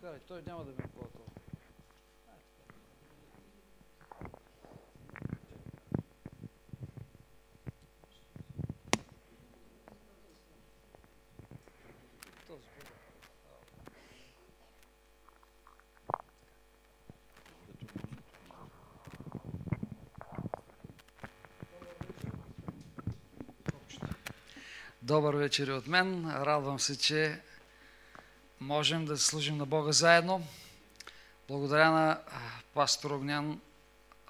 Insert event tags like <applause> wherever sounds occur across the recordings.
Карай, той няма да ми по Добър вечер от мен. Радвам се, че можем да служим на Бога заедно. Благодаря на пастор Огнян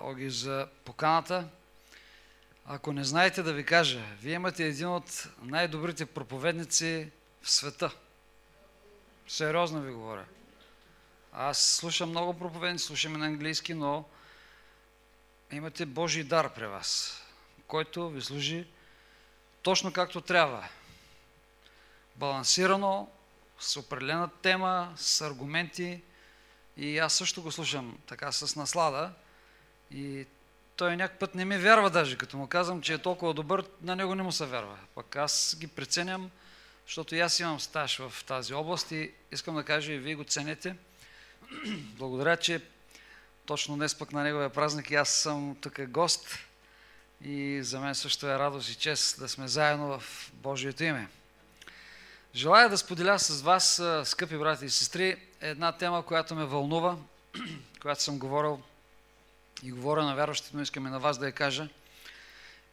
Оги за поканата. Ако не знаете да ви кажа, вие имате един от най-добрите проповедници в света. Сериозно ви говоря. Аз слушам много проповедници, слушам на английски, но имате Божий дар при вас, който ви служи точно както трябва. Балансирано, с определена тема, с аргументи и аз също го слушам така с наслада и той някак път не ми вярва даже, като му казвам, че е толкова добър, на него не му се вярва. Пък аз ги преценям, защото и аз имам стаж в тази област и искам да кажа и вие го ценете. <clears throat> Благодаря, че точно днес пък на неговия празник и аз съм тук гост и за мен също е радост и чест да сме заедно в Божието име. Желая да споделя с вас, скъпи брати и сестри, една тема, която ме вълнува, <clears throat> която съм говорил и говоря на вярващите, но искам и на вас да я кажа.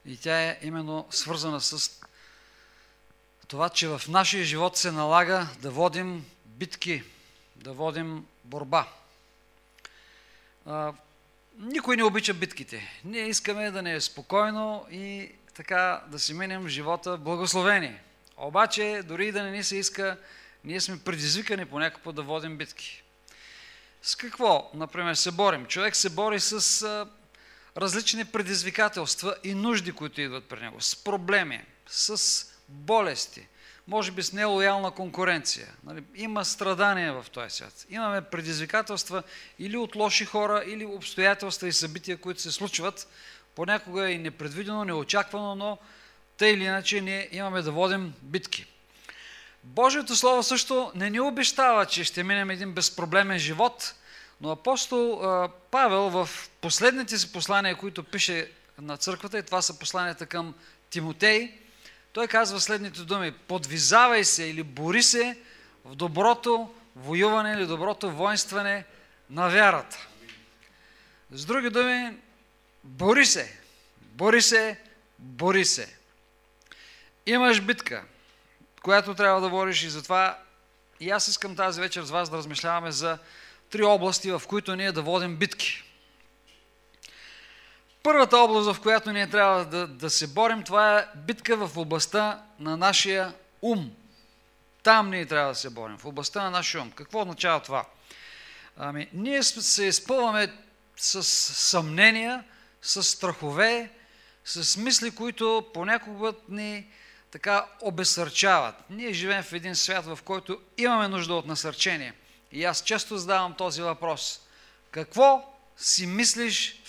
И тя е именно свързана с това, че в нашия живот се налага да водим битки, да водим борба. Никой не обича битките. Ние искаме да не е спокойно и така да си минем живота благословение. Обаче, дори и да не ни се иска, ние сме предизвикани понякога да водим битки. С какво, например, се борим? Човек се бори с а, различни предизвикателства и нужди, които идват при него, с проблеми, с болести, може би с нелоялна конкуренция. Нали? Има страдания в този свят. Имаме предизвикателства или от лоши хора, или обстоятелства и събития, които се случват. Понякога и непредвидено, неочаквано, но тъй или иначе ние имаме да водим битки. Божието Слово също не ни обещава, че ще минем един безпроблемен живот, но апостол Павел в последните си послания, които пише на църквата, и това са посланията към Тимотей, той казва следните думи. Подвизавай се или бори се в доброто воюване или доброто воинстване на вярата. С други думи, бори се, бори се, бори се. Имаш битка, която трябва да бориш и затова и аз искам тази вечер с вас да размишляваме за три области, в които ние да водим битки. Първата област, в която ние трябва да, да се борим, това е битка в областта на нашия ум. Там ние трябва да се борим, в областта на нашия ум. Какво означава това? Ами, ние се изпълваме с съмнения, с страхове, с мисли, които понякога ни така обесърчават. Ние живеем в един свят, в който имаме нужда от насърчение. И аз често задавам този въпрос. Какво си мислиш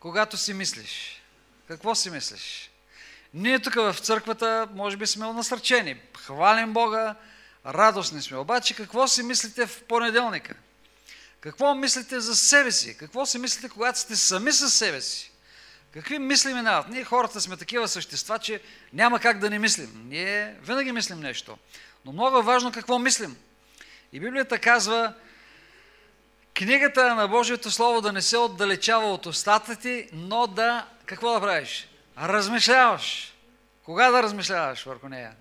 когато си мислиш. Какво си мислиш? Ние тук в църквата може би сме насърчени. Хвалим Бога, радостни сме. Обаче какво си мислите в понеделника? Какво мислите за себе си? Какво си мислите, когато сте сами със себе си? Какви мисли минават? Ние хората сме такива същества, че няма как да не мислим. Ние винаги мислим нещо. Но много е важно какво мислим. И Библията казва, книгата на Божието Слово да не се отдалечава от устата ти, но да, какво да правиш? Размишляваш. Кога да размишляваш върху нея?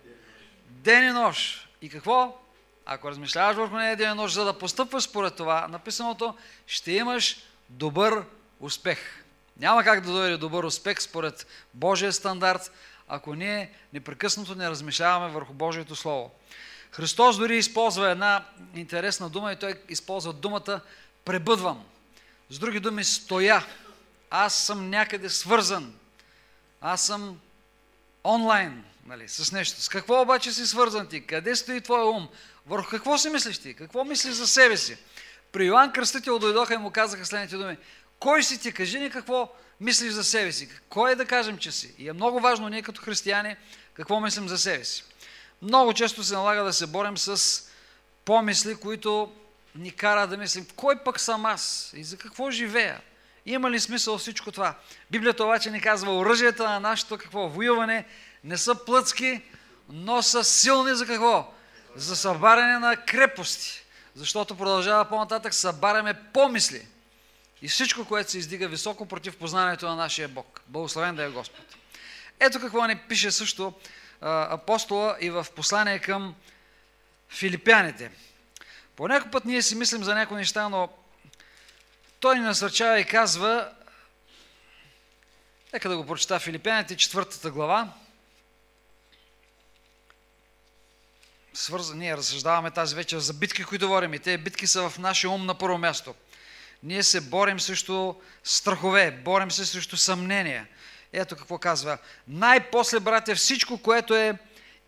Ден и нощ. И какво? Ако размишляваш върху нея ден и нощ, за да постъпваш според това, написаното, ще имаш добър успех. Няма как да дойде добър успех според Божия стандарт, ако ние непрекъснато не размишляваме върху Божието Слово. Христос дори използва една интересна дума и той използва думата пребъдвам. С други думи, стоя. Аз съм някъде свързан. Аз съм онлайн нали, с нещо. С какво обаче си свързан ти? Къде стои твоя ум? Върху какво си мислиш ти? Какво мислиш за себе си? При Йоанн Кръстител дойдоха и му казаха следните думи. Кой си ти? Кажи ни какво мислиш за себе си. Кой е да кажем, че си? И е много важно ние като християни какво мислим за себе си. Много често се налага да се борим с помисли, които ни кара да мислим, кой пък съм аз и за какво живея? Има ли смисъл всичко това? Библията обаче ни казва, оръжията на нашето какво? Воюване не са плъцки, но са силни за какво? За събаряне на крепости. Защото продължава по-нататък, събаряме помисли. И всичко, което се издига високо против познанието на нашия Бог. Благословен да е Господ. Ето какво ни пише също апостола и в послание към филипяните. По някой път ние си мислим за някои неща, но той ни насърчава и казва, нека да го прочета Филипяните, четвъртата глава. Свърза, ние разсъждаваме тази вечер за битки, които говорим. И тези битки са в нашия ум на първо място. Ние се борим срещу страхове, борим се срещу съмнения. Ето какво казва. Най-после, братя, всичко, което е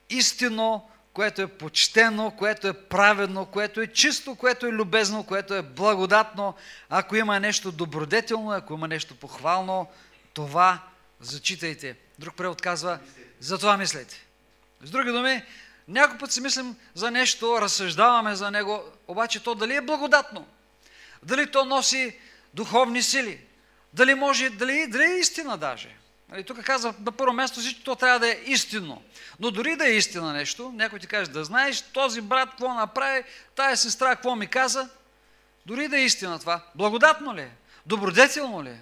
истинно, което е почтено, което е праведно, което е чисто, което е любезно, което е благодатно, ако има нещо добродетелно, ако има нещо похвално, това зачитайте. Друг превод казва, за това мислете. С други думи, някой път си мислим за нещо, разсъждаваме за него, обаче то дали е благодатно, дали то носи духовни сили, дали може, дали, дали е истина даже. Нали, тук казва на първо място всичко то трябва да е истинно. Но дори да е истина нещо, някой ти каже да знаеш този брат какво направи, тая сестра какво ми каза, дори да е истина това, благодатно ли е? Добродетелно ли е?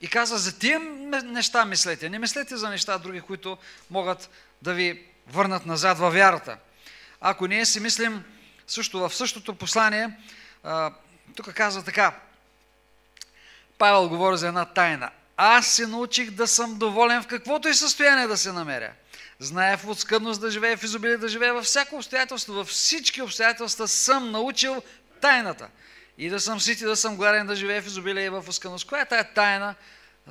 И казва, за тия неща мислете, не мислете за неща други, които могат да ви върнат назад във вярата. Ако ние си мислим също в същото послание, тук казва така, Павел говори за една тайна. Аз се научих да съм доволен в каквото и състояние да се намеря. Зная в отскъдност да живея, в изобилие да живея, във всяко обстоятелство, във всички обстоятелства съм научил тайната. И да съм сити, да съм гладен, да живея в изобилие и в отскъдност. Коя е тая тайна,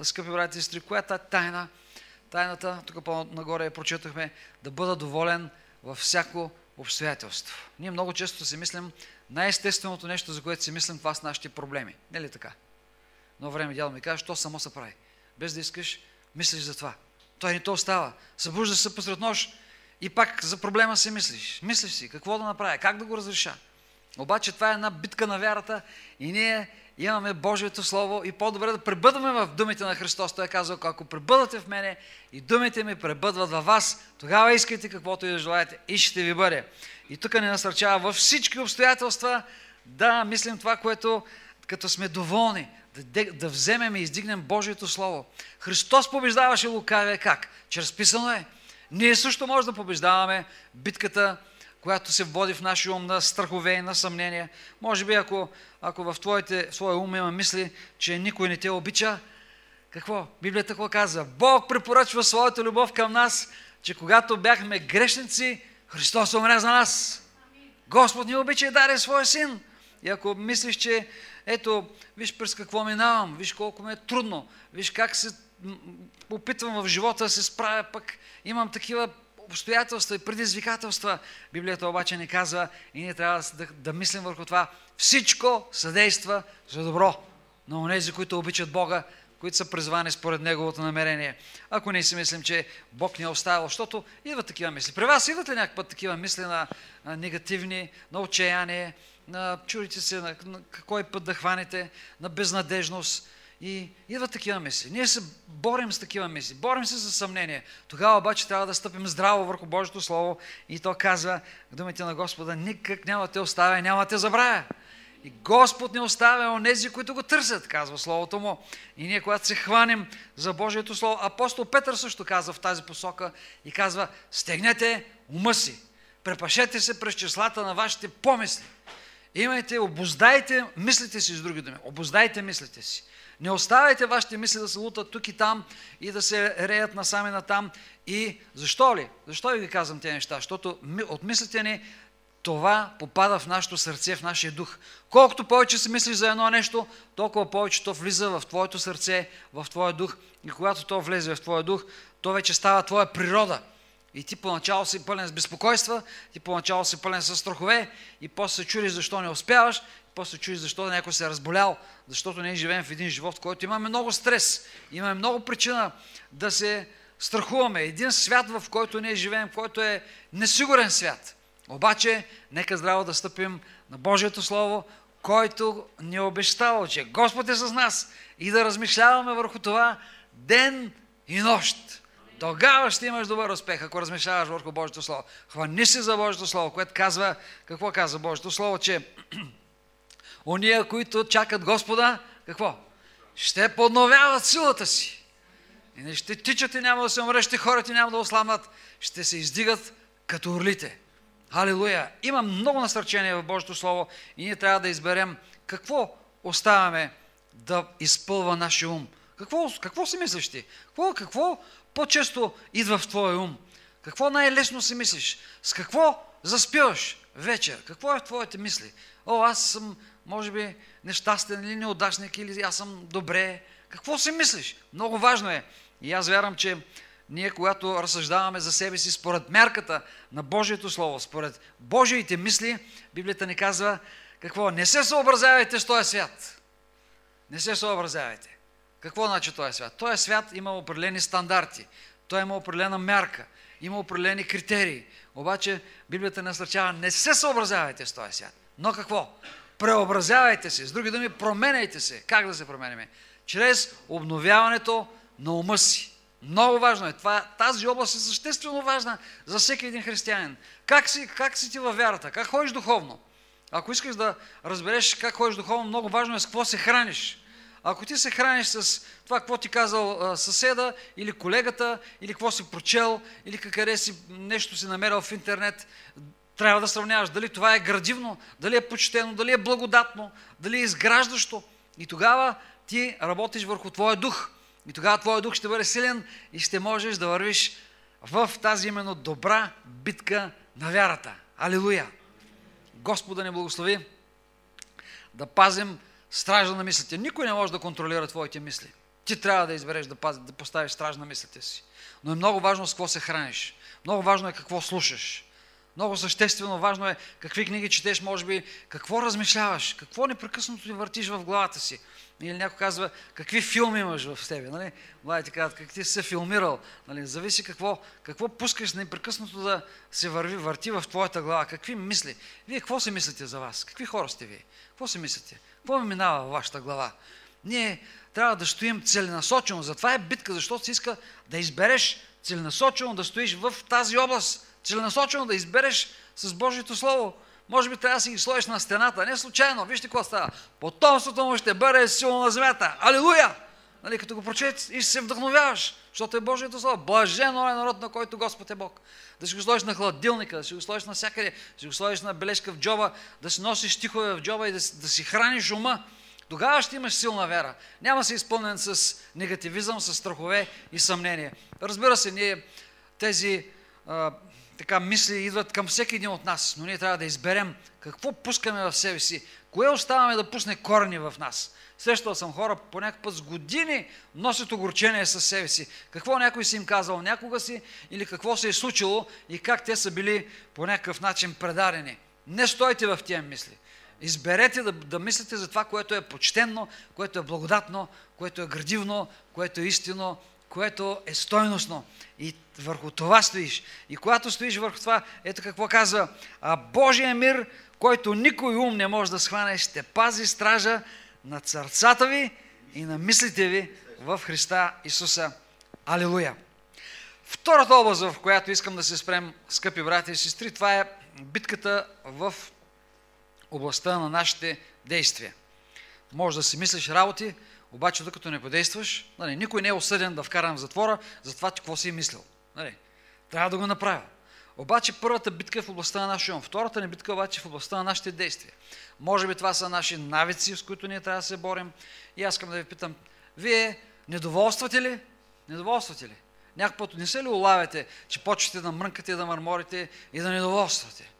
скъпи брати и сестри, коя е тая тайна? Тайната, тук по-нагоре я прочетахме, да бъда доволен във всяко обстоятелство. Ние много често си мислим, най-естественото нещо, за което си мислим, това са нашите проблеми. Не ли така? Но време дядо ми каже, що само се прави. Без да искаш, мислиш за това. Той не то остава. Събужда се посред нощ и пак за проблема си мислиш. Мислиш си какво да направя, как да го разреша. Обаче това е една битка на вярата и ние имаме Божието Слово и по-добре да пребъдваме в думите на Христос. Той е казал, ако пребъдвате в мене и думите ми пребъдват във вас, тогава искайте каквото и да желаете и ще ви бъде. И тук ни насърчава във всички обстоятелства да мислим това, което като сме доволни, да, да вземем и издигнем Божието Слово. Христос побеждаваше лукавия как? Чрез писано е. Ние също може да побеждаваме битката, която се води в нашия ум на страхове и на съмнения. Може би ако, ако в твоите, в твоя ум има мисли, че никой не те обича, какво? Библията какво казва? Бог препоръчва своята любов към нас, че когато бяхме грешници, Христос умря за нас. Господ ни обича и даде своя син. И ако мислиш, че ето, виж през какво минавам, виж колко ми е трудно, виж как се опитвам в живота да се справя, пък имам такива обстоятелства и предизвикателства. Библията обаче ни казва и ние трябва да, да мислим върху това. Всичко съдейства за добро на онези, които обичат Бога, които са призвани според Неговото намерение. Ако не си мислим, че Бог ни е оставил, защото идват такива мисли. При вас идват ли някакъв такива мисли на, на негативни, на отчаяние, на чудите се на, на кой път да хванете, на безнадежност. И идват такива мисли. Ние се борим с такива мисли. Борим се за съмнение. Тогава обаче трябва да стъпим здраво върху Божието Слово и то казва, думите на Господа, никак няма те оставя, няма те забравя. И Господ не оставя онези, които го търсят, казва Словото му. И ние, когато се хванем за Божието Слово, апостол Петър също казва в тази посока и казва, стегнете ума си, препашете се през числата на вашите помисли. Имайте, обоздайте мислите си с други думи. Обоздайте мислите си. Не оставяйте вашите мисли да се лутат тук и там и да се реят насами на там. И защо ли? Защо ви казвам тези неща? Защото от мислите ни това попада в нашето сърце, в нашия дух. Колкото повече си мислиш за едно нещо, толкова повече то влиза в твоето сърце, в твоя дух. И когато то влезе в твоя дух, то вече става твоя природа – и ти поначало си пълен с безпокойства, ти поначало си пълен с страхове и после се чудиш защо не успяваш, и после чудиш защо някой се е разболял, защото ние живеем в един живот, в който имаме много стрес, имаме много причина да се страхуваме. Един свят, в който ние живеем, който е несигурен свят. Обаче, нека здраво да стъпим на Божието Слово, който ни е обещал, че Господ е с нас и да размишляваме върху това ден и нощ. Тогава ще имаш добър успех, ако размишляваш върху Божието Слово. Хвани се за Божието Слово, което казва, какво казва Божието Слово, че <clears throat> ония, които чакат Господа, какво? Ще подновяват силата си. И не ще тичат и няма да се умреш, ще хората и няма да осламнат, ще се издигат като орлите. Халилуя! Има много насърчения в Божието Слово и ние трябва да изберем какво оставяме да изпълва нашия ум. Какво, какво си мислиш ти? Какво, какво по-често идва в твоя ум? Какво най-лесно си мислиш? С какво заспиваш вечер? Какво е в твоите мисли? О, аз съм, може би, нещастен или неудачник, или аз съм добре. Какво си мислиш? Много важно е. И аз вярвам, че ние, когато разсъждаваме за себе си според мерката на Божието Слово, според Божиите мисли, Библията ни казва какво? Не се съобразявайте с този свят. Не се съобразявайте. Какво значи този свят? Този свят има определени стандарти. Той има определена мярка. Има определени критерии. Обаче Библията насърчава не се съобразявайте с този свят. Но какво? Преобразявайте се. С други думи, променяйте се. Как да се променяме? Чрез обновяването на ума си. Много важно е. Това, тази област е съществено важна за всеки един християнин. Как си, как си ти във вярата? Как ходиш духовно? Ако искаш да разбереш как ходиш духовно, много важно е с какво се храниш. Ако ти се храниш с това, какво ти казал съседа или колегата, или какво си прочел, или къде си нещо си намерил в интернет, трябва да сравняваш дали това е градивно, дали е почтено, дали е благодатно, дали е изграждащо. И тогава ти работиш върху твоя дух. И тогава твоя дух ще бъде силен и ще можеш да вървиш в тази именно добра битка на вярата. Алилуя! Господа ни благослови да пазим стража на мислите. Никой не може да контролира твоите мисли. Ти трябва да избереш да, пази, да поставиш страж на мислите си. Но е много важно с какво се храниш. Много важно е какво слушаш. Много съществено важно е какви книги четеш, може би, какво размишляваш, какво непрекъснато ти въртиш в главата си. Или някой казва, какви филми имаш в себе. Нали? Младите казват, как ти си се филмирал. Нали? Зависи какво, какво пускаш непрекъснато да се върви, върти в твоята глава. Какви мисли. Вие какво си мислите за вас? Какви хора сте вие? Какво си мислите? Какво ми минава в вашата глава? Ние трябва да стоим целенасочено. Затова е битка, защото си иска да избереш целенасочено да стоиш в тази област. Целенасочено да избереш с Божието Слово. Може би трябва да си ги сложиш на стената. Не случайно. Вижте какво става. Потомството му ще бъде силно на земята. Алилуя! Нали, като го прочет и се вдъхновяваш, защото е Божието Слово. Блажено е народ, на който Господ е Бог. Да си го сложиш на хладилника, да си го сложиш на всякъде, да си го сложиш на бележка в джоба, да си носиш стихове в джоба и да, да си храниш ума. Тогава ще имаш силна вяра. Няма се изпълнен с негативизъм, с страхове и съмнение. Разбира се, ние тези а, така мисли идват към всеки един от нас, но ние трябва да изберем какво пускаме в себе си, кое оставаме да пусне корени в нас. Срещал съм хора по път с години носят огорчение със себе си. Какво някой си им казал някога си или какво се е случило и как те са били по някакъв начин предадени. Не стойте в тия мисли. Изберете да, да мислите за това, което е почтенно, което е благодатно, което е градивно, което е истинно, което е стойностно. И върху това стоиш. И когато стоиш върху това, ето какво казва, а Божия мир, който никой ум не може да схване, ще пази стража на сърцата ви и на мислите ви в Христа Исуса. Алилуя! Втората област, в която искам да се спрем, скъпи брати и сестри, това е битката в областта на нашите действия. Може да си мислиш работи, обаче докато не подействаш, нали, никой не е осъден да вкарам в затвора за това, какво си е мислил. Нали, трябва да го направя. Обаче първата битка е в областта на нашия ум. Втората ни битка обаче е в областта на нашите действия. Може би това са наши навици, с които ние трябва да се борим. И аз искам да ви питам, вие недоволствате ли? Недоволствате ли? Някой път не се ли улавяте, че почвате да мрънкате, да мърморите и да недоволствате?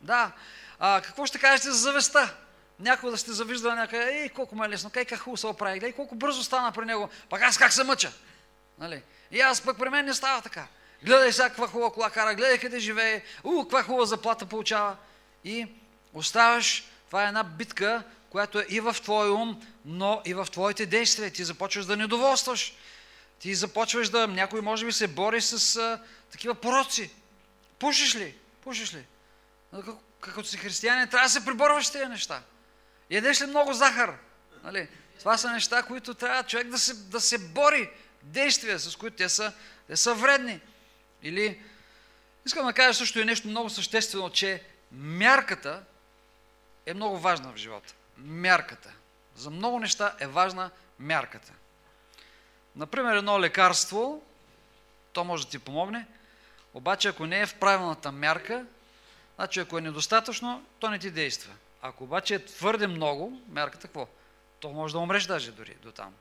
Да. А, какво ще кажете за завеста? Някой да сте завиждали някъде, ей, колко ме е лесно, кай как хубаво се оправи, ей, колко бързо стана при него, пак аз как се мъча. Нали? И аз пък при мен не става така. Гледай сега каква хубава кола кара, гледай къде живее, у, каква хубава заплата получава. И оставаш, това е една битка, която е и в твой ум, но и в твоите действия. Ти започваш да недоволстваш. Ти започваш да, някой може би се бори с а, такива пороци. Пушиш ли? Пушиш ли? като си християнин, трябва да се приборваш тези неща. Ядеш ли много захар? Нали? Това са неща, които трябва човек да се, да се бори. Действия, с които те са, те са вредни. Или искам да кажа също и нещо много съществено, че мярката е много важна в живота. Мярката. За много неща е важна мярката. Например, едно лекарство, то може да ти помогне, обаче ако не е в правилната мярка, значи ако е недостатъчно, то не ти действа. Ако обаче е твърде много, мярката какво? То може да умреш даже дори до там.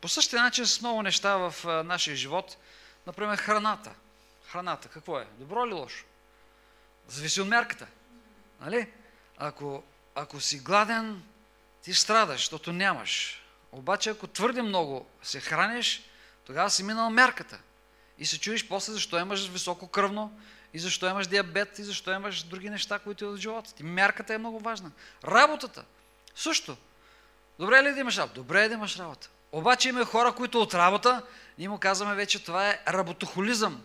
По същия начин с много неща в нашия живот, например храната. Храната, какво е? Добро или лошо? Зависи от мярката. Нали? Ако, ако си гладен, ти страдаш, защото нямаш. Обаче, ако твърде много се храниш, тогава си минал мярката. И се чуеш после защо имаш високо кръвно, и защо имаш диабет, и защо имаш други неща, които от живота ти. Мярката е много важна. Работата. Също. Добре ли да имаш работа? Добре е да имаш работа. Обаче има хора, които от работа, ние му казваме вече, това е работохолизъм.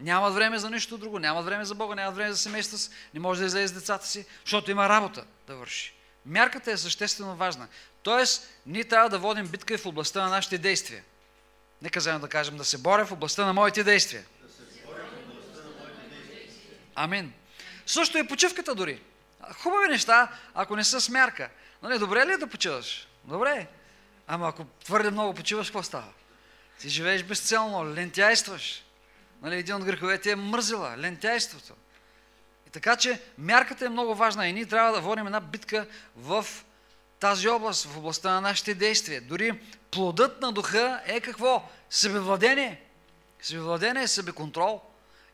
Нямат време за нищо друго, нямат време за Бога, нямат време за семейството си, не може да излезе с децата си, защото има работа да върши. Мярката е съществено важна. Тоест, ние трябва да водим битка и в областта на нашите действия. Нека заедно да кажем да се боря в областта на моите действия. Амин. Също и почивката дори. Хубави неща, ако не са смярка. Нали, добре ли е да почиваш? Добре. Ама ако твърде много почиваш, какво става? Ти живееш безцелно, лентяйстваш. Нали, един от греховете е мързила, лентяйството. И така че мярката е много важна и ние трябва да водим една битка в тази област, в областта на нашите действия. Дори плодът на духа е какво? Себевладение. Себевладение е себеконтрол.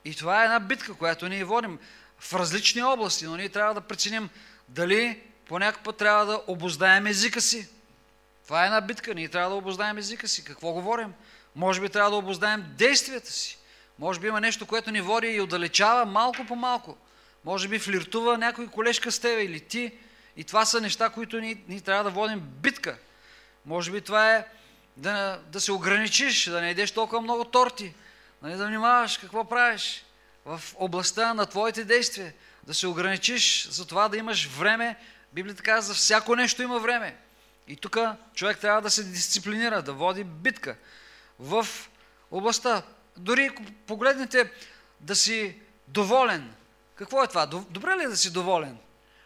И това е една битка, която ние водим в различни области, но ние трябва да преценим дали по трябва да обоздаем езика си. Това е една битка, ние трябва да обоздаем езика си. Какво говорим? Може би трябва да обоздаем действията си. Може би има нещо, което ни води и отдалечава малко по малко. Може би флиртува някой колежка с тебе или ти. И това са неща, които ни, ни трябва да водим битка. Може би това е да, да се ограничиш, да не едеш толкова много торти. Нали, да внимаваш какво правиш в областта на твоите действия. Да се ограничиш за това да имаш време. Библията казва, за всяко нещо има време. И тук човек трябва да се дисциплинира, да води битка в областта. Дори погледнете да си доволен. Какво е това? Добре ли е да си доволен?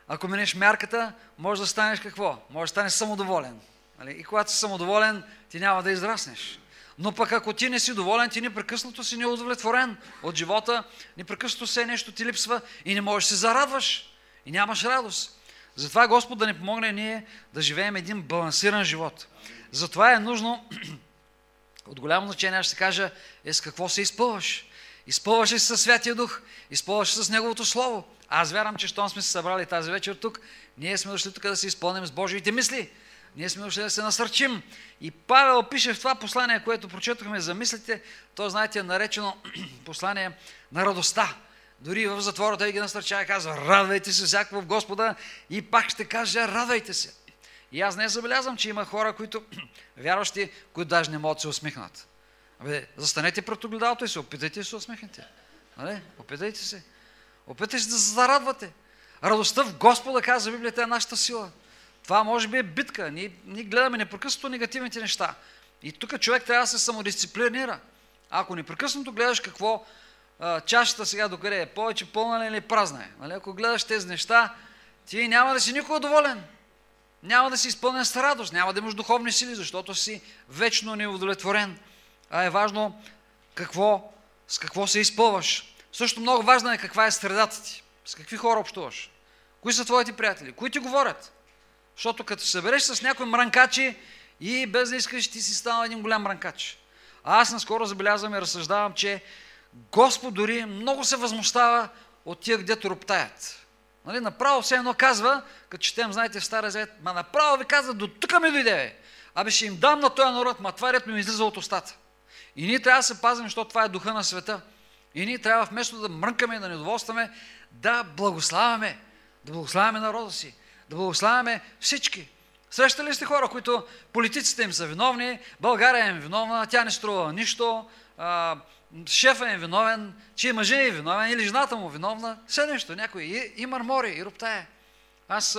Ако минеш мярката, може да станеш какво? Може да станеш самодоволен. Нали? И когато си самодоволен, ти няма да израснеш. Но пък ако ти не си доволен, ти непрекъснато си неудовлетворен от живота, непрекъснато се нещо ти липсва и не можеш да се зарадваш. И нямаш радост. Затова Господ да ни помогне ние да живеем един балансиран живот. Затова е нужно, <clears throat> от голямо значение, аз ще кажа, е с какво се изпълваш. Изпълваш ли се със Святия Дух? Изпълваш се с Неговото Слово? Аз вярвам, че щом сме се събрали тази вечер тук, ние сме дошли тук да се изпълним с Божиите мисли. Ние сме дошли да се насърчим. И Павел пише в това послание, което прочетохме за мислите, то, знаете, е наречено <clears throat> послание на радостта. Дори в затвора той ги насърчава и казва, радвайте се всяко в Господа и пак ще кажа, радвайте се. И аз не забелязвам, че има хора, които, <clears throat> вярващи, които даже не могат да се усмихнат. Абе, застанете пред огледалото и се опитайте да се усмихнете. Нали? Опитайте се. Опитайте се да се зарадвате. Радостта в Господа, казва Библията, е нашата сила. Това може би е битка. Ние, ние гледаме непрекъснато негативните неща. И тук човек трябва да се самодисциплинира. Ако непрекъснато гледаш какво чашата сега докъде е, повече пълна ли или празна е. Нали? Ако гледаш тези неща, ти няма да си никога доволен. Няма да си изпълнен с радост, няма да имаш духовни сили, защото си вечно неудовлетворен. А е важно какво, с какво се изпълваш. Също много важно е каква е средата ти. С какви хора общуваш. Кои са твоите приятели? Кои ти говорят? Защото като се събереш с някои мранкачи и без да искаш, ти си станал един голям мранкач. А аз наскоро забелязвам и разсъждавам, че Господ дори много се възмущава от тия, гдето роптаят. Нали, направо все едно казва, като четем, знаете, в Стария Завет, ма направо ви казва, до тук ми дойде, бе. Абе ще им дам на този народ, ма това ми излиза от устата. И ние трябва да се пазим, защото това е духа на света. И ние трябва вместо да мрънкаме да недоволстваме, да благославяме. Да благославяме народа си да благославяме всички. Срещали сте хора, които политиците им са виновни, България им е виновна, тя не струва нищо, а, шефа е виновен, че мъжът е виновен или жената му виновна, все нещо, някой и, и мърмори, и роптае. Аз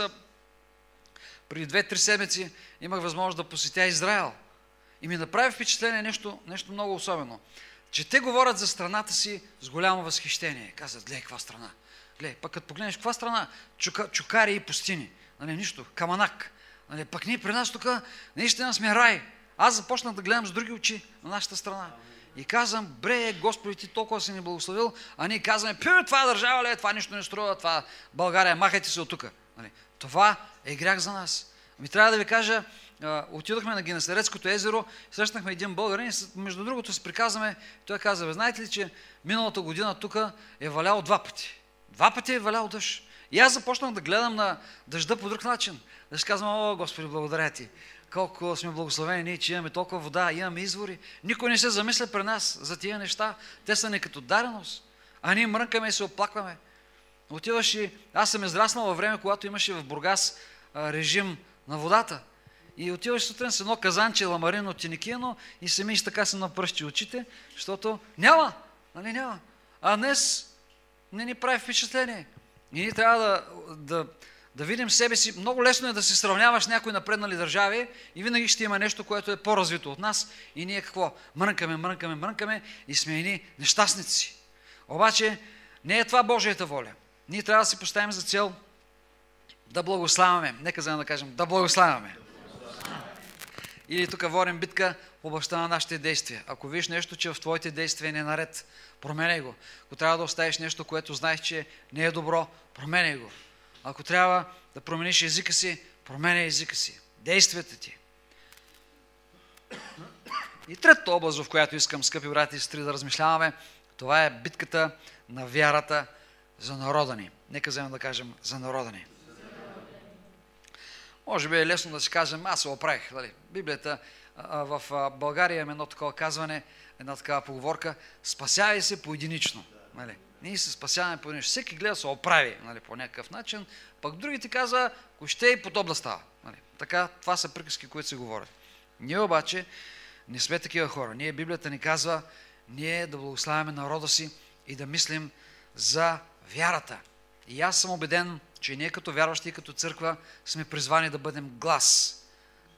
преди две-три седмици имах възможност да посетя Израел. И ми направи впечатление нещо, нещо много особено. Че те говорят за страната си с голямо възхищение. Казват, гледай, каква страна. Гледай, пък като погледнеш, каква страна? Чука, чукари и пустини. Нали, нищо, каманак. Нали, пък ние при нас тук наистина сме рай. Аз започнах да гледам с други очи на нашата страна. И казвам, бре, Господи, ти толкова си ни благословил, а ние казваме, пю, това е държава, ле, това нищо не струва, това България, махайте се от тук. Нали? Това е грях за нас. Ми трябва да ви кажа, отидохме на Генесарецкото езеро, срещнахме един българин и между другото се приказваме, той каза, знаете ли, че миналата година тук е валял два пъти. Два пъти е валял дъжд. И аз започнах да гледам на дъжда по друг начин. Да си казвам, о, Господи, благодаря ти. Колко сме благословени ние, че имаме толкова вода, имаме извори. Никой не се замисля при нас за тия неща. Те са не като дареност. А ние мрънкаме и се оплакваме. Отиваш и... Аз съм израснал във време, когато имаше в Бургас режим на водата. И отиваш сутрин с едно казанче ламарино тиникино и се миш така се напръщи очите, защото няма. Нали няма. А днес не ни прави впечатление. И ние трябва да, да, да видим себе си. Много лесно е да се сравняваш с някои напреднали държави и винаги ще има нещо, което е по-развито от нас. И ние какво? Мрънкаме, мрънкаме, мрънкаме и сме едни нещастници. Обаче не е това Божията воля. Ние трябва да си поставим за цел да благославяме. Нека за да кажем, да благославяме. Или тук водим битка в областта на нашите действия. Ако виж нещо, че в твоите действия не е наред, променяй го. Ако трябва да оставиш нещо, което знаеш, че не е добро, променяй го. Ако трябва да промениш езика си, променяй езика си. Действията ти. И третата област, в която искам, скъпи брати и сестри, да размишляваме, това е битката на вярата за народа ни. Нека вземем да кажем за народа ни. Може би е лесно да си кажем, аз се оправих. Дали? Библията в България има едно такова казване, една такава поговорка, спасявай се поединично. Нали? Ние се спасяваме поединично. Всеки гледа се оправи нали, по някакъв начин, пък другите казва, ако ще и под да става. Нали? Така, това са приказки, които се говорят. Ние обаче не сме такива хора. Ние, Библията ни казва, ние да благославяме народа си и да мислим за вярата. И аз съм убеден, че ние като вярващи и като църква сме призвани да бъдем глас.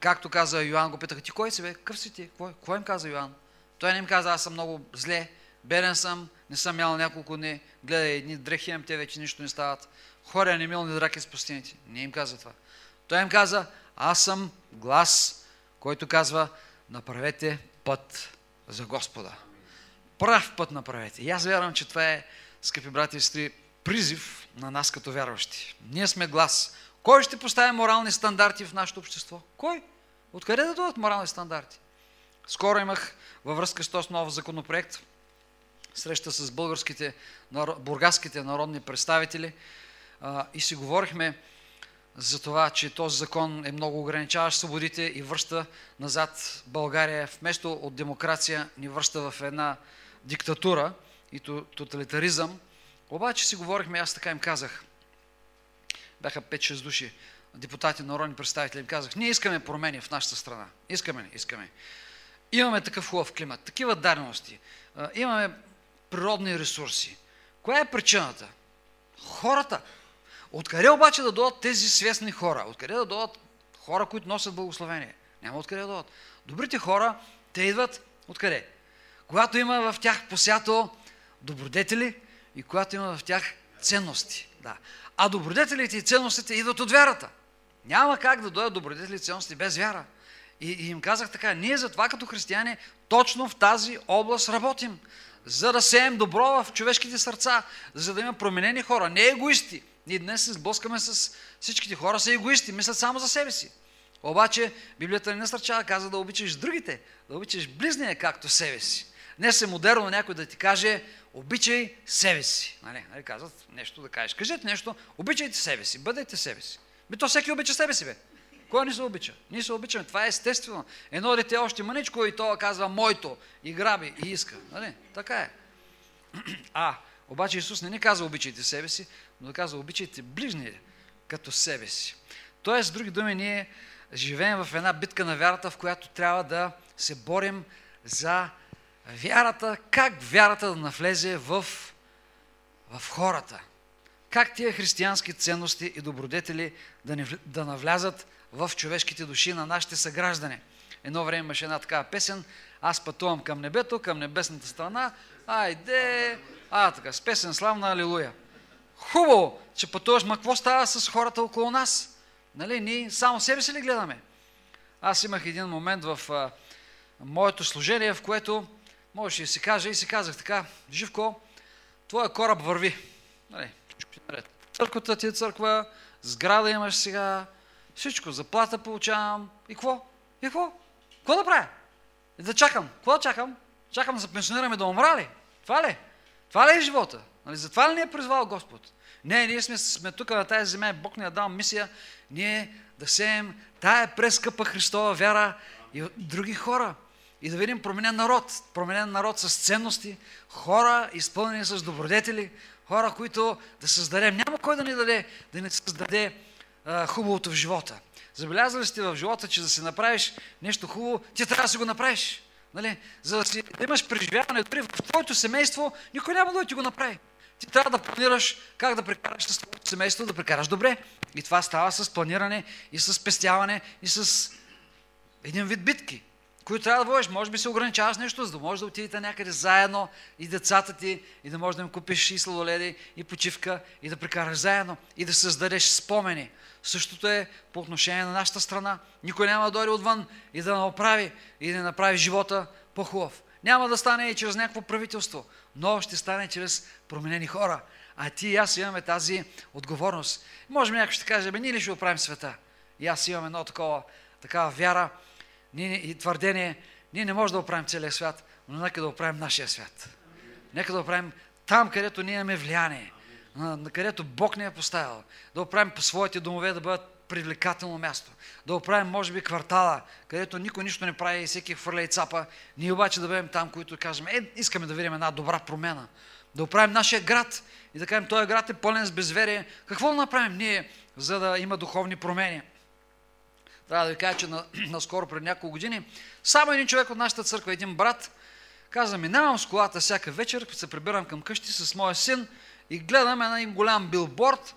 Както каза Йоанн, го питаха, ти кой си бе? Какъв си ти? Кой, кой им каза Йоанн? Той не им каза, аз съм много зле, беден съм, не съм ял няколко дни, гледай, едни дрехи имам, те вече нищо не стават. Хора не мил драки с пустините. Не им каза това. Той им каза, аз съм глас, който казва, направете път за Господа. Прав път направете. И аз вярвам, че това е, скъпи брати и сестри, призив на нас като вярващи. Ние сме глас. Кой ще поставя морални стандарти в нашето общество? Кой? Откъде да дойдат морални стандарти? Скоро имах във връзка с този нов законопроект среща с българските, бургаските народни представители и си говорихме за това, че този закон е много ограничаващ свободите и връща назад България. Вместо от демокрация ни връща в една диктатура и тоталитаризъм. Обаче си говорихме, аз така им казах, бяха 5-6 души депутати, народни представители, им казах, ние искаме промени в нашата страна. Искаме? Искаме. Имаме такъв хубав климат, такива дадености, имаме природни ресурси. Коя е причината? Хората. Откъде обаче да дойдат тези свестни хора? Откъде да дойдат хора, които носят благословение? Няма откъде да дойдат. Добрите хора, те идват откъде? Когато има в тях посято добродетели и когато има в тях ценности. Да. А добродетелите и ценностите идват от вярата. Няма как да дойдат добродетели ценности без вяра. И, и им казах така, ние затова като християни точно в тази област работим. За да сеем добро в човешките сърца, за да има променени хора, не егоисти. Ние днес се сблъскаме с всичките хора, са егоисти, мислят само за себе си. Обаче Библията не насърчава, каза да обичаш другите, да обичаш близния както себе си. Днес е модерно някой да ти каже, обичай себе си. Нали, нали казват нещо да кажеш. Кажете нещо, обичайте себе си, бъдете себе си. Би то всеки обича себе си, бе. Кой не се обича? Ние се обичаме. Това е естествено. Едно дете още мъничко и то казва моето и граби и иска. Нали? Така е. <clears throat> А, обаче Исус не ни казва обичайте себе си, но казва обичайте ближния като себе си. Тоест, с други думи, ние живеем в една битка на вярата, в която трябва да се борим за вярата, как вярата да навлезе в, в хората. Как тия християнски ценности и добродетели да, не, да навлязат в човешките души на нашите съграждани. Едно време имаше една такава песен, аз пътувам към небето, към небесната страна, айде, а така, с песен славна Алилуя. Хубаво, че пътуваш, ма какво става с хората около нас? Нали, ние само себе си ли гледаме? Аз имах един момент в а, моето служение, в което можеше да си кажа и си казах така, Живко, твоя кораб върви. Нали, Църквата ти е църква, сграда имаш сега, всичко, заплата получавам. И какво? И какво? Какво да правя? И да чакам. Какво да чакам? Чакам да се пенсионираме да умра ли? Това ли? Това ли е живота? Нали, затова ли ни е призвал Господ? Не, ние сме, сме тук на тази земя, Бог ни е дал мисия, ние да сеем тая прескъпа Христова вяра и други хора. И да видим променен народ, променен народ с ценности, хора изпълнени с добродетели, хора, които да създадем. Няма кой да ни даде, да ни създаде а, хубавото в живота. Забелязали сте в живота, че да си направиш нещо хубаво, ти трябва да си го направиш. Нали? За да, си, да имаш преживяване дори в твоето семейство, никой няма да ти го направи. Ти трябва да планираш как да прекараш с твоето семейство, да прекараш добре. И това става с планиране и с спестяване и с един вид битки, които трябва да водиш. Може би се ограничаваш нещо, за да можеш да отидете някъде заедно и децата ти, и да можеш да им купиш и сладоледи, и почивка, и да прекараш заедно, и да създадеш спомени. Същото е по отношение на нашата страна. Никой няма да дойде отвън и да направи и да направи живота по-хубав. Няма да стане и чрез някакво правителство, но ще стане чрез променени хора. А ти и аз имаме тази отговорност. Може би някой ще каже, бе, ние ли ще оправим света? И аз имам едно такова, такава вяра и твърдение, ние не можем да оправим целия свят, но нека да оправим нашия свят. Нека да оправим там, където ние имаме влияние на където Бог ни е поставил. Да оправим по своите домове да бъдат привлекателно място. Да оправим, може би, квартала, където никой нищо не прави и всеки хвърля и цапа. Ние обаче да бъдем там, които кажем, е, искаме да видим една добра промена. Да оправим нашия град и да кажем, този град е пълен с безверие. Какво да направим ние, за да има духовни промени? Трябва да ви кажа, че на, <clears throat> наскоро, пред няколко години, само един човек от нашата църква, един брат, каза, минавам с колата всяка вечер, се прибирам към къщи с моя син, и гледам един голям билборд,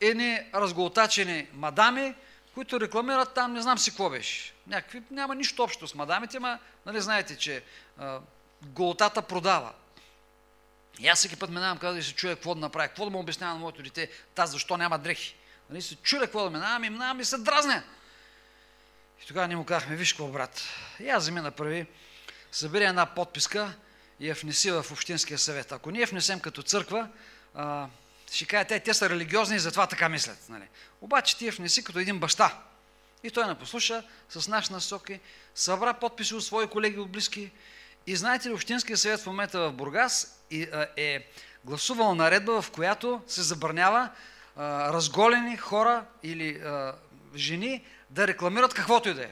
едни разголтачени мадами, които рекламират там, не знам си какво беше. Някакви, няма нищо общо с мадамите, ма, нали знаете, че а, голотата продава. И аз всеки път минавам казвам се чуя какво да направя, какво да му обяснявам на моето дете, тази защо няма дрехи. Нали, се чуя какво да минавам и минавам и се дразня. И тогава ни му казахме, виж какво, брат. Аз вземи направи, събери една подписка и я внеси в Общинския съвет. Ако ние внесем като църква, а, ще кажа, те, те са религиозни и затова така мислят. Нали? Обаче ти я внеси като един баща. И той не послуша с наш насоки, събра подписи от свои колеги от близки. И знаете ли, Общинския съвет в момента в Бургас е гласувал наредба, в която се забранява а, разголени хора или а, жени да рекламират каквото и да е.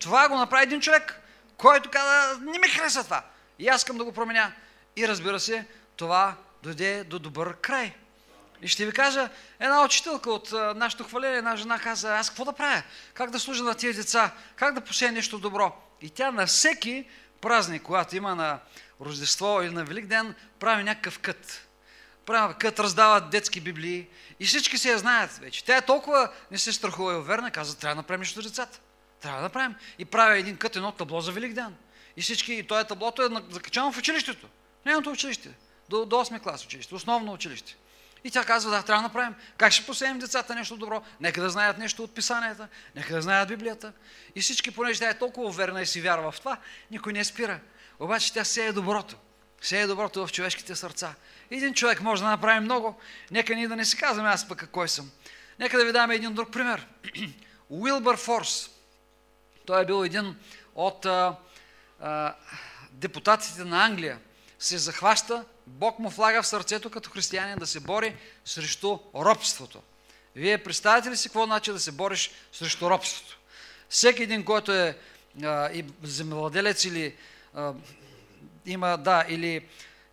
Това го направи един човек, който каза, не ми хареса това. И аз искам да го променя. И разбира се, това дойде до добър край. И ще ви кажа, една учителка от нашето хваление, една жена каза, аз какво да правя? Как да служа на тия деца? Как да посея нещо добро? И тя на всеки празник, когато има на Рождество или на Велик ден, прави някакъв кът. Прави кът, раздава детски библии и всички се я знаят вече. Тя е толкова не се страхува и уверена, каза, трябва да направим нещо за децата. Трябва да направим. И прави един кът, едно табло за Велик ден. И всички, и това таблото е закачано в училището. Нейното училище до, до 8 клас училище, основно училище. И тя казва, да, трябва да направим. Как ще посеем децата нещо добро? Нека да знаят нещо от писанията, нека да знаят Библията. И всички, понеже тя е толкова уверена и си вярва в това, никой не спира. Обаче тя сее доброто. Сее доброто в човешките сърца. Един човек може да направи много. Нека ние да не си казваме аз пък кой съм. Нека да ви даме един друг пример. <clears throat> Уилбър Форс. Той е бил един от а, а, депутатите на Англия. Се захваща Бог му влага в сърцето като християнин да се бори срещу робството. Вие представяте ли си какво значи да се бориш срещу робството? Всеки един, който е а, и земевладелец или а, има, да, или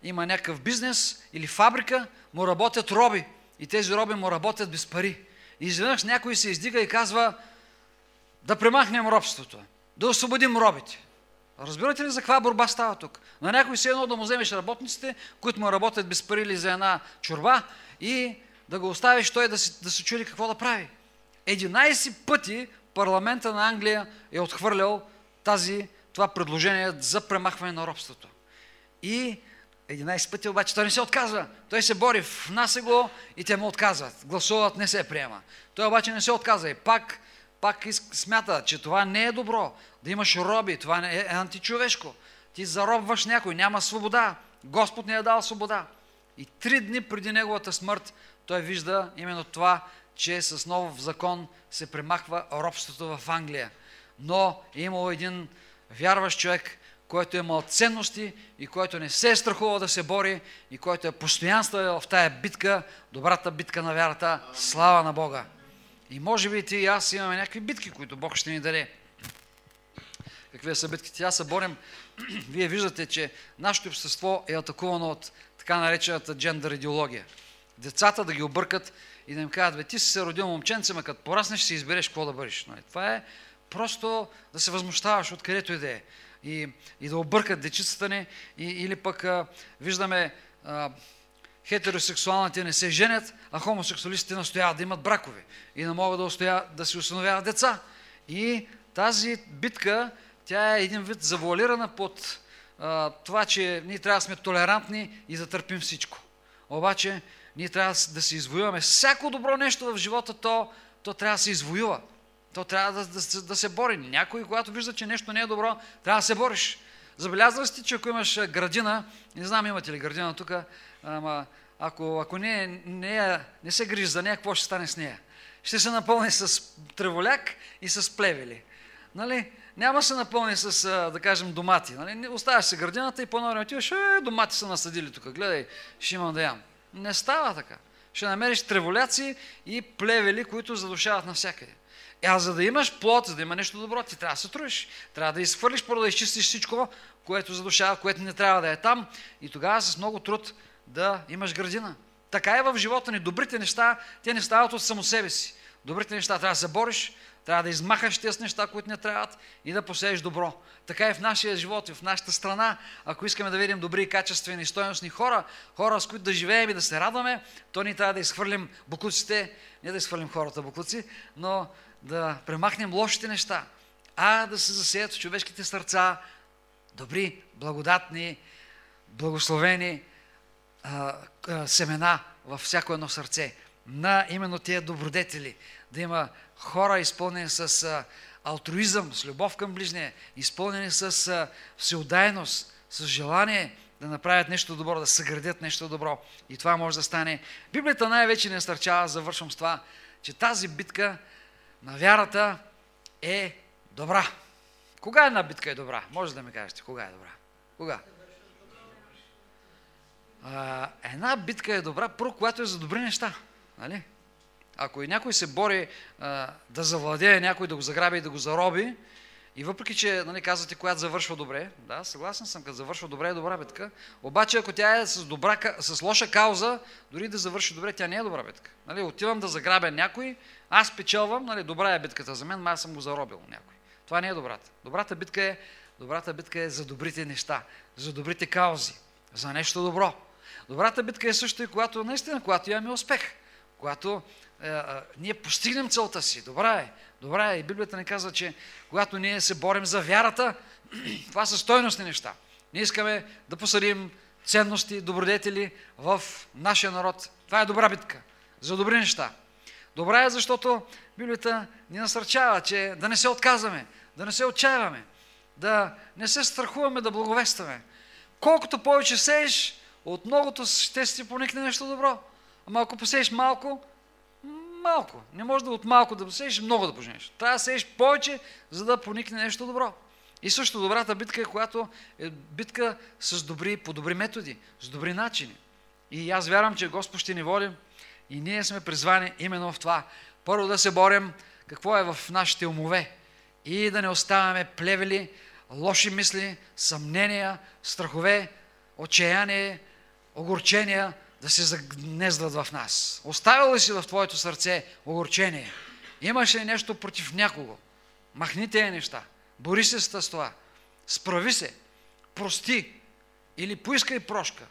има някакъв бизнес или фабрика, му работят роби. И тези роби му работят без пари. И изведнъж някой се издига и казва да премахнем робството, да освободим робите. Разбирате ли за каква борба става тук? На някой се едно да му вземеш работниците, които му работят без пари или за една чорба и да го оставиш той да, си, да се чуди какво да прави. 11 пъти парламента на Англия е отхвърлял тази, това предложение за премахване на робството. И 11 пъти обаче той не се отказва. Той се бори, внася го и те му отказват. Гласуват, не се приема. Той обаче не се отказва и пак, пак смята, че това не е добро. Да имаш роби, това не е античовешко. Ти заробваш някой, няма свобода. Господ не е дал свобода. И три дни преди неговата смърт той вижда именно това, че с нов закон се премахва робството в Англия. Но е имало един вярващ човек, който е имал ценности и който не се е страхувал да се бори и който е постоянство в тая битка, добрата битка на вярата. Слава на Бога! И може би ти и аз имаме някакви битки, които Бог ще ни даде. Какви са битките? Тя се борим. <clears throat> Вие виждате, че нашето общество е атакувано от така наречената джендър идеология. Децата да ги объркат и да им кажат, бе, ти си се родил момченце, ма като пораснеш, ще избереш какво да бъдеш. Нали? Това е просто да се възмущаваш откъдето и да е. И, и да объркат дечицата ни, и, или пък а, виждаме а, хетеросексуалните не се женят, а хомосексуалистите настояват да имат бракове и не могат да, устоя, да си установяват деца. И тази битка, тя е един вид завуалирана под а, това, че ние трябва да сме толерантни и да търпим всичко. Обаче, ние трябва да се извоюваме. Всяко добро нещо в живота, то, то трябва да се извоюва. То трябва да, да, да се бори. Някой, когато вижда, че нещо не е добро, трябва да се бориш. Забелязваш ти, че ако имаш градина, не знам имате ли градина тук, ама ако, ако не, не, не се грижи за нея, какво ще стане с нея? Ще се напълни с треволяк и с плевели. Нали? Няма се напълни с, да кажем, домати. Нали? Оставяш се градината и по-ново отиваш, е, домати са насадили тук, гледай, ще имам да ям. Не става така. Ще намериш треволяци и плевели, които задушават навсякъде. Е, а за да имаш плод, за да има нещо добро, ти трябва да се трудиш. Трябва да изхвърлиш, първо да изчистиш всичко, което задушава, което не трябва да е там. И тогава с много труд да имаш градина. Така е в живота ни. Добрите неща, те не стават от само себе си. Добрите неща трябва да се бориш, трябва да измахаш тези неща, които не трябват и да посееш добро. Така е в нашия живот и в нашата страна. Ако искаме да видим добри, качествени, стоеностни хора, хора, с които да живеем и да се радваме, то ни трябва да изхвърлим буклуците, не да изхвърлим хората буклуци, но да премахнем лошите неща, а да се засеят в човешките сърца добри, благодатни, благословени а, а, семена във всяко едно сърце на именно тия добродетели. Да има хора изпълнени с а, алтруизъм, с любов към ближния, изпълнени с а, всеотдайност, с желание да направят нещо добро, да съградят нещо добро. И това може да стане. Библията най-вече не насърчава, завършвам с това, че тази битка на вярата е добра. Кога една битка е добра? Може да ми кажете, кога е добра? Кога? А, една битка е добра, първо, когато е за добри неща. Нали? Ако и някой се бори а, да завладее някой, да го заграби и да го зароби, и въпреки, че нали, казвате, която завършва добре, да, съгласен съм, като завършва добре е добра битка, обаче ако тя е с, добра, с лоша кауза, дори да завърши добре, тя не е добра битка. Нали, отивам да заграбя някой, аз печелвам, нали, добра е битката за мен, аз съм го заробил някой. Това не е добрата. Добрата битка е, добрата битка е за добрите неща, за добрите каузи, за нещо добро. Добрата битка е също и когато, наистина, когато имаме успех, когато е, е, ние постигнем целта си. Добра е. Добра е. И Библията ни казва, че когато ние се борим за вярата, <clears throat> това са стойностни неща. Ние искаме да посадим ценности, добродетели в нашия народ. Това е добра битка. За добри неща. Добра е, защото Библията ни насърчава, че да не се отказваме, да не се отчаяваме, да не се страхуваме да благовестваме. Колкото повече сееш, от многото ще си поникне нещо добро. Ама ако посееш малко, малко. Не може да от малко да посееш, много да поженеш. Трябва да сееш повече, за да поникне нещо добро. И също добрата битка е, която е битка с добри, по добри методи, с добри начини. И аз вярвам, че Господ ще ни води и ние сме призвани именно в това. Първо да се борим какво е в нашите умове и да не оставяме плевели, лоши мисли, съмнения, страхове, отчаяние, огорчения да се загнездат в нас. Оставил ли си в твоето сърце огорчение? Имаш ли нещо против някого? Махни тези неща. Бори се с това. справи се, прости или поискай прошка.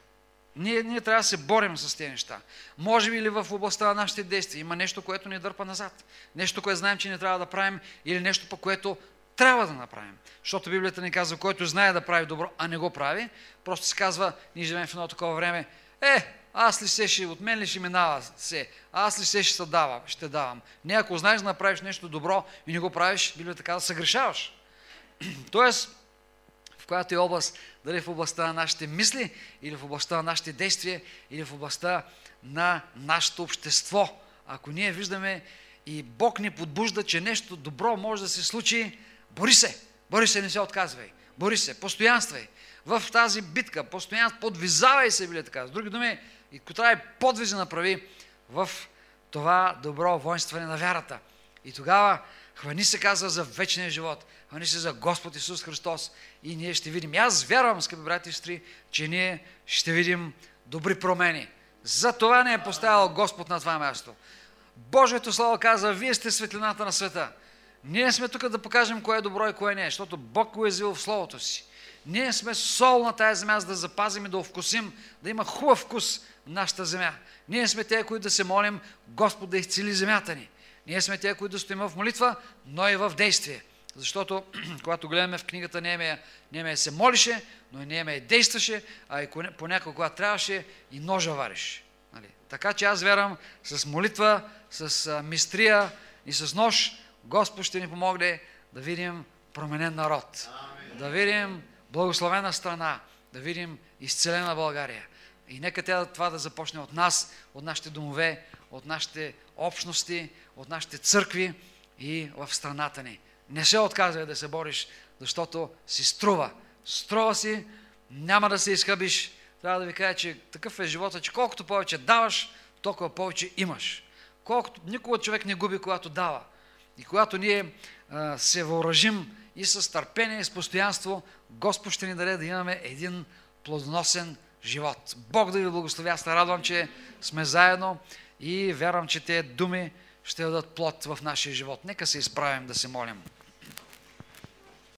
Ние, ние трябва да се борим с тези неща. Може би ли в областта на нашите действия има нещо, което ни дърпа назад? Нещо, което знаем, че не трябва да правим или нещо, по което трябва да направим. Защото Библията ни казва, който знае да прави добро, а не го прави, просто се казва, ние живеем в едно такова време, е, аз ли се ще, от мен ли ще минава се, аз ли се ще се дава, ще давам. Не, ако знаеш да направиш нещо добро и не го правиш, Библията казва, съгрешаваш. <clears throat> Тоест, в която е област, дали в областта на нашите мисли, или в областта на нашите действия, или в областта на нашето общество. Ако ние виждаме и Бог ни подбужда, че нещо добро може да се случи, бори се, бори се, не се отказвай, бори се, постоянствай в тази битка, постоянно подвизавай се, били така. С други думи, и трябва подвизи направи в това добро воинстване на вярата. И тогава хвани се казва за вечния живот, хвани се за Господ Исус Христос и ние ще видим. И аз вярвам, скъпи брати и сестри, че ние ще видим добри промени. За това не е поставил Господ на това място. Божието Слово казва, вие сте светлината на света. Ние сме тук да покажем кое е добро и кое не е, защото Бог го е взил в Словото си. Ние сме сол на тази земя, за да запазим и да овкусим, да има хубав вкус в нашата земя. Ние сме те, които да се молим Господ да изцели земята ни. Ние сме те, които да стоим в молитва, но и в действие. Защото, <clears throat> когато гледаме в книгата Немея, Немея се молише, но и Немея действаше, а и понякога, когато трябваше, и ножа вариш. Нали? Така че аз вярвам с молитва, с мистрия и с нож, Господ ще ни помогне да видим променен народ. Да видим благословена страна, да видим изцелена България. И нека тя това да започне от нас, от нашите домове, от нашите общности, от нашите църкви и в страната ни. Не се отказвай да се бориш, защото си струва. Струва си, няма да се изхъбиш. Трябва да ви кажа, че такъв е живота, че колкото повече даваш, толкова повече имаш. Колкото никога човек не губи, когато дава. И когато ние а, се въоръжим и с търпение, и с постоянство, Господ ще ни даде да имаме един плодоносен живот. Бог да ви благослови. Аз радвам, че сме заедно и вярвам, че тези думи ще дадат плод в нашия живот. Нека се изправим да се молим.